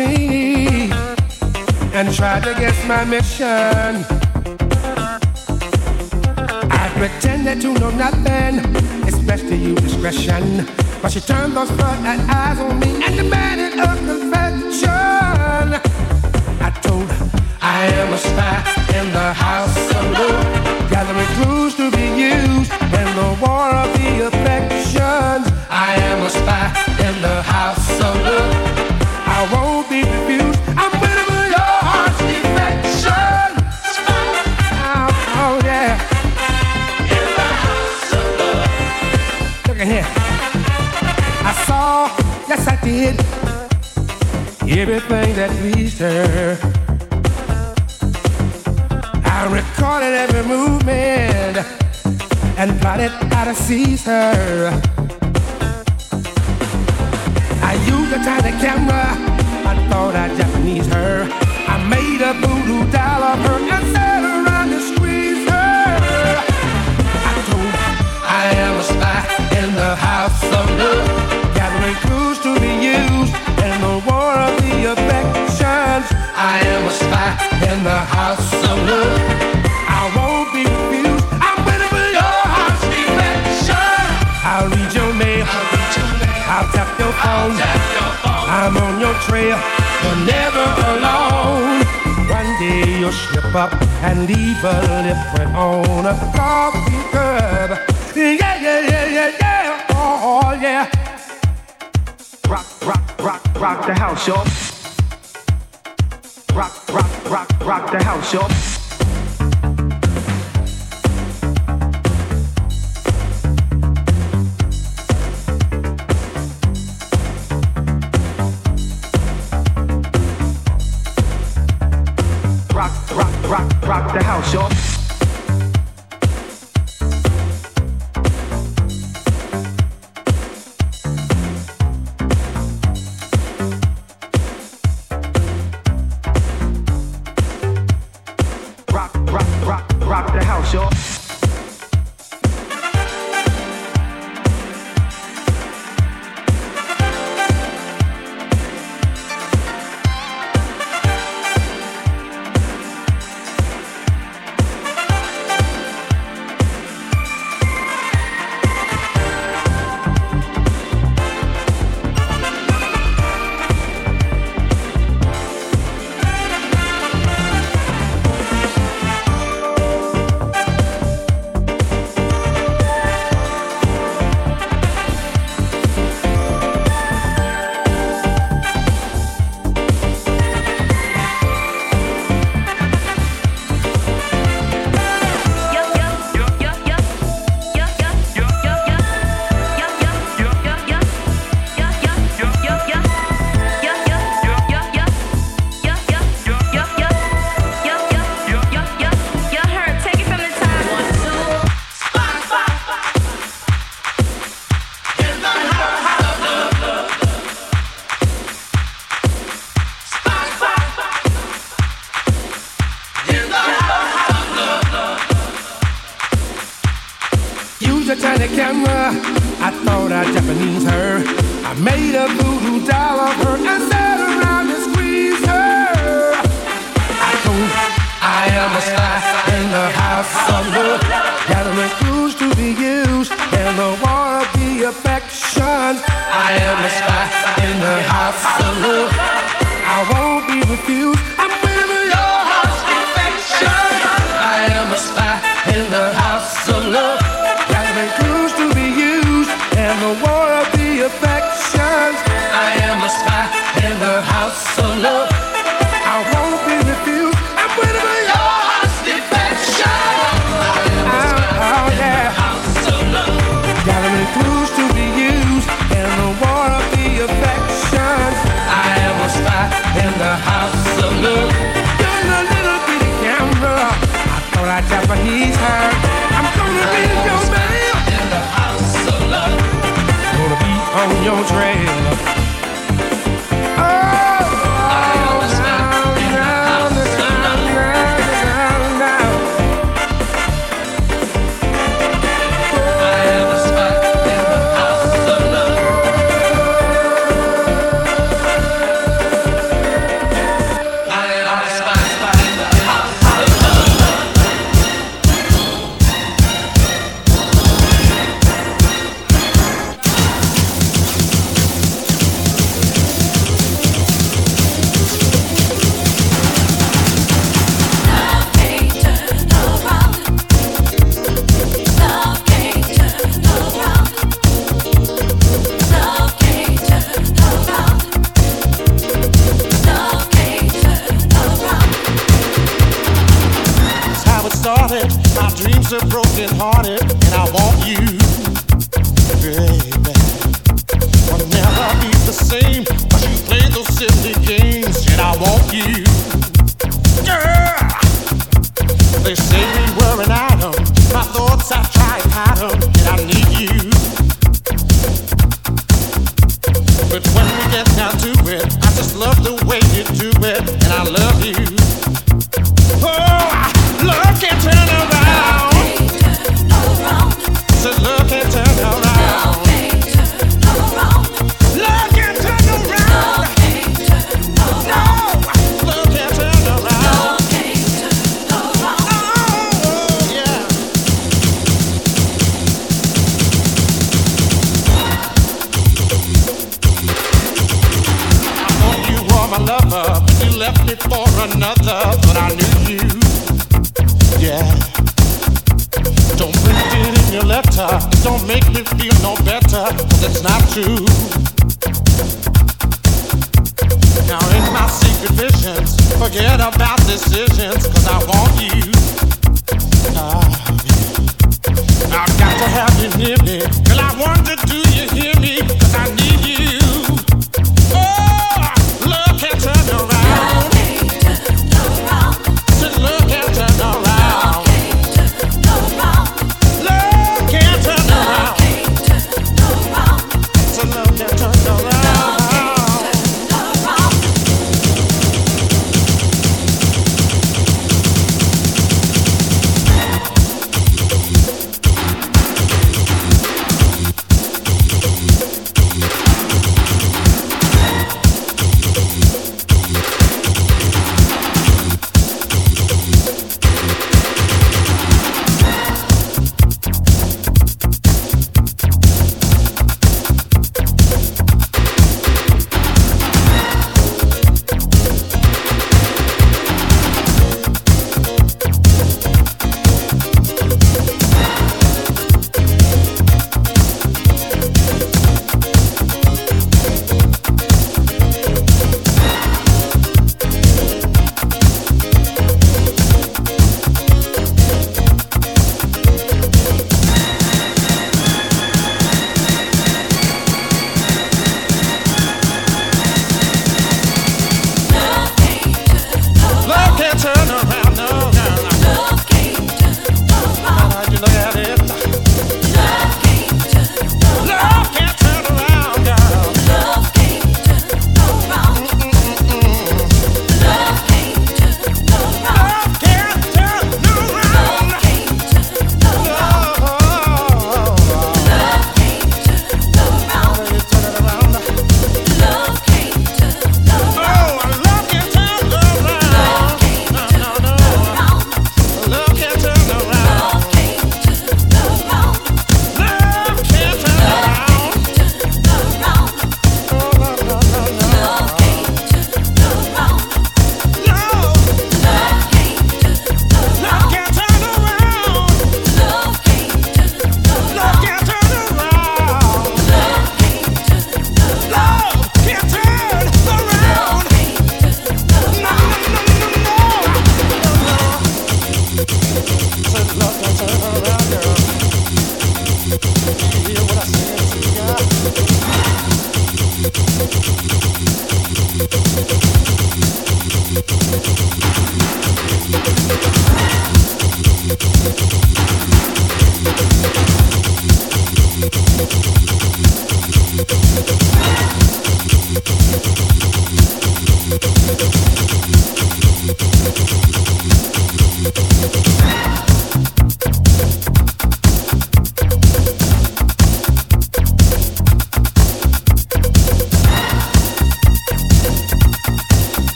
see and tried to guess my mission. I pretended to know nothing, it's best to use discretion. But she turned those bright eyes on me and demanded a confession. in the house of love. I won't be. I'm waiting for your. I'll read your name. I'll, tap your phone. I'm on your trail. but never alone. One day you'll slip up and leave a lip on a coffee cup. Yeah, yeah, yeah, yeah, yeah. Oh, yeah. Rock, rock, rock, rock the house, y'all. Rock, rock rock, rock the house, y'all. Rock, rock, rock, rock the house, y'all. I made a move.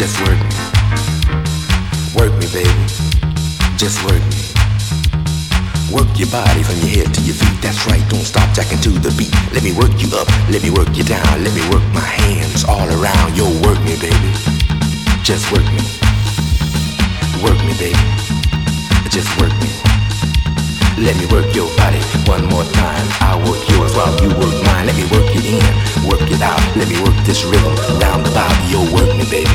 Just work me. Work me, baby. Just work me. Work your body from your head to your feet. That's right, don't stop jacking to the beat. Let me work you up, let me work you down, let me work my hands all around. Yo, work me, baby. Just work me. Work me, baby. Just work me. Let me work your body one more time. I'll work yours while you work mine. Let me work it in, work it out. Let me work this rhythm round about. Yo, work me, baby.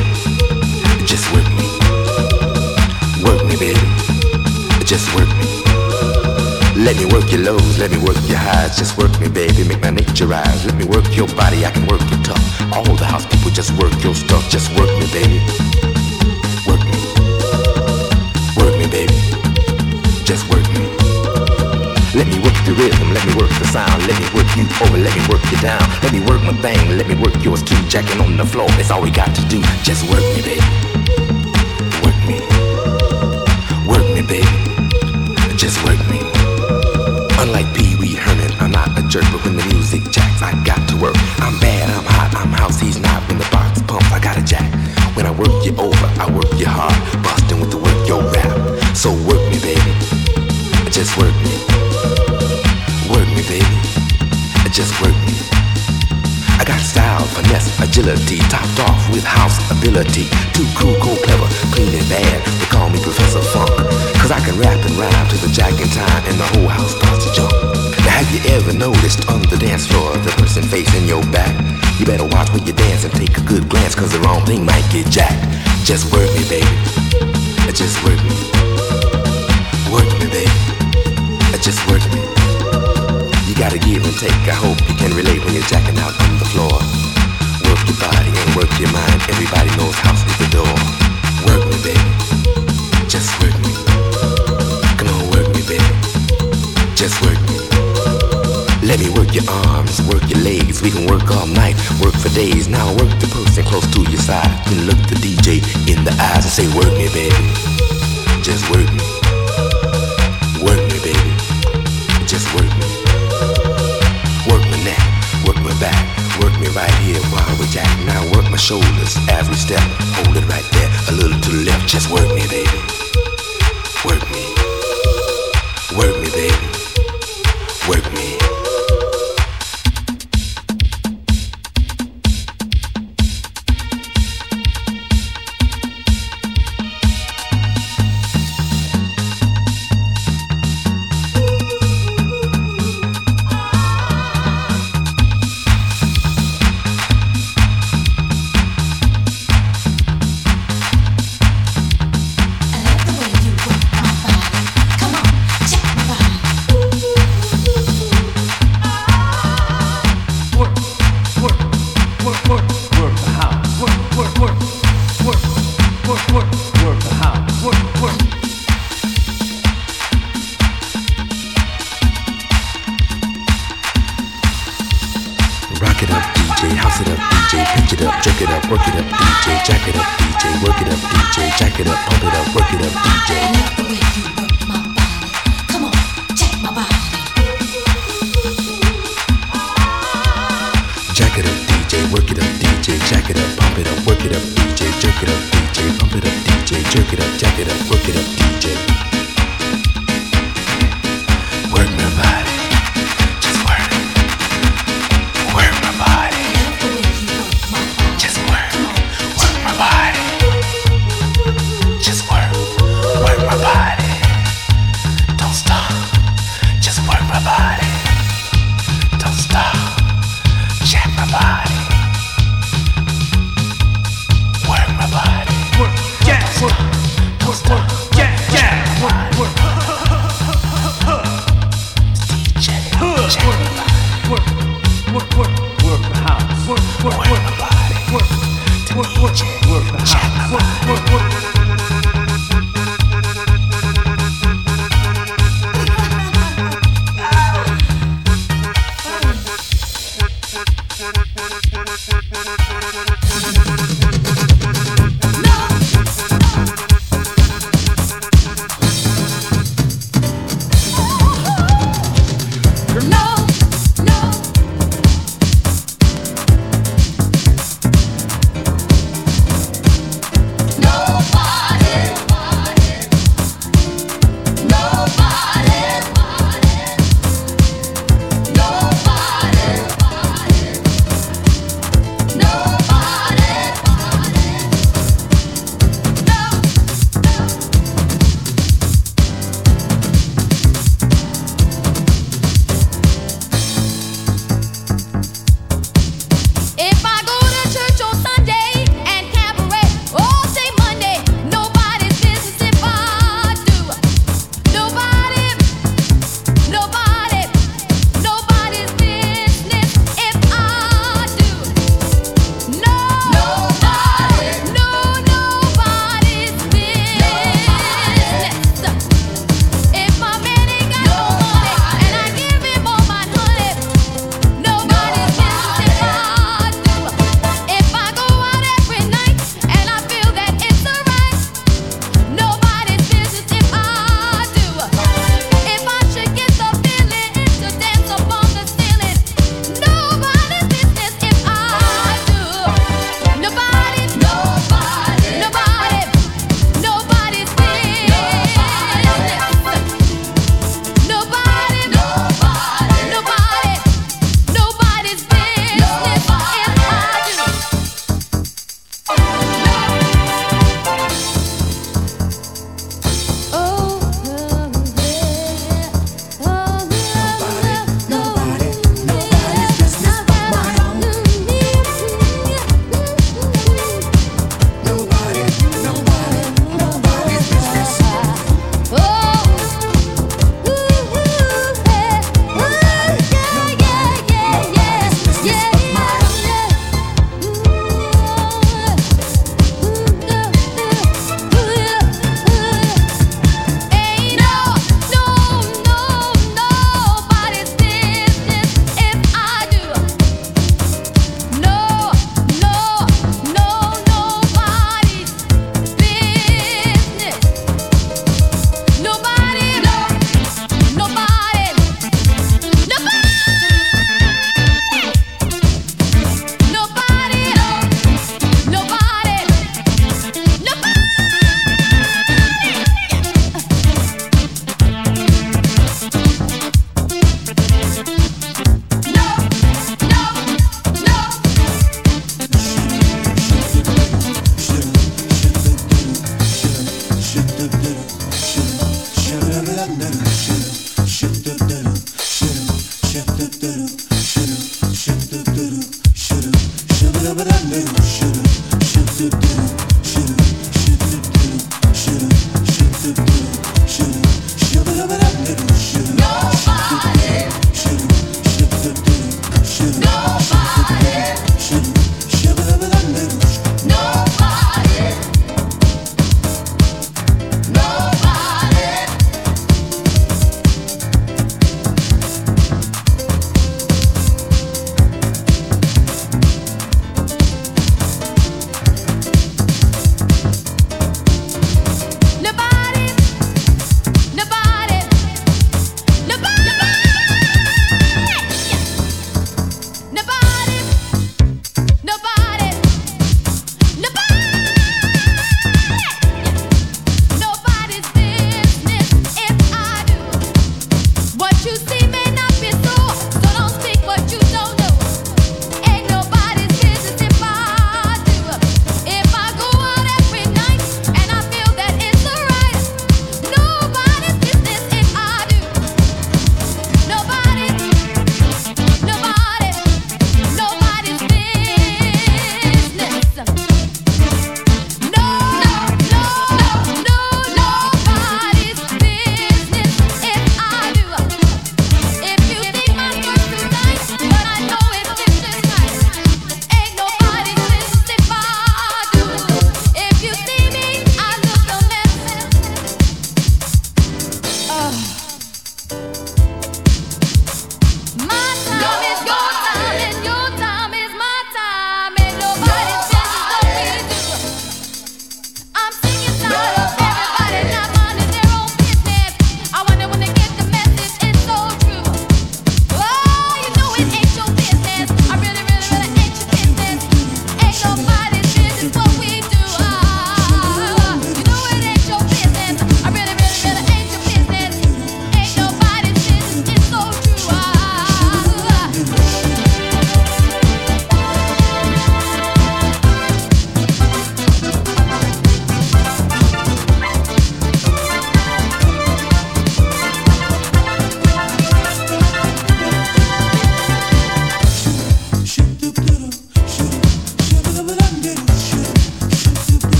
Just work me. Work me, baby. Just work me. Let me work your lows, let me work your highs. Just work me, baby, make my nature rise. Let me work your body, I can work it tough. All the house people just work your stuff. Just work me, baby. Work me. Work me, baby. Just work me. Let me work the rhythm, let me work the sound, let me work you over, let me work you down. Let me work my thing, let me work yours too. Jacking on the floor, that's all we got to do. Just work me, baby. Work me. Work me, baby. Just work me. Unlike Pee Wee Herman, I'm not a jerk, but when the music jacks, I got to work. I'm bad, I'm hot, I'm house, he's not. When the box pumps, I got a jack. When I work you over, I work you hard, busting with the work yo rap. So work me, baby. Just work me. Work me, baby. Just work me. I got style, finesse, agility, topped off with house ability. Too cool, cool, clever, clean and bad. They call me Professor Funk. Cause I can rap and rhyme to the jacking time and the whole house starts to jump. Now have you ever noticed on the dance floor the person facing your back? You better watch when you dance and take a good glance cause the wrong thing might get jacked. Just work me, baby. Just work me. Work me, baby. Just work me. You gotta give and take. I hope you can relate when you're jacking out on the floor. Work your body and work your mind. Everybody knows house is the door. Work me, baby. Just work me. Come on, work me, baby. Just work me. Let me work your arms, work your legs. We can work all night, work for days. Now work the person close to your side. Then look the DJ in the eyes and say, Work me, baby. Just work me. Shoulders as step.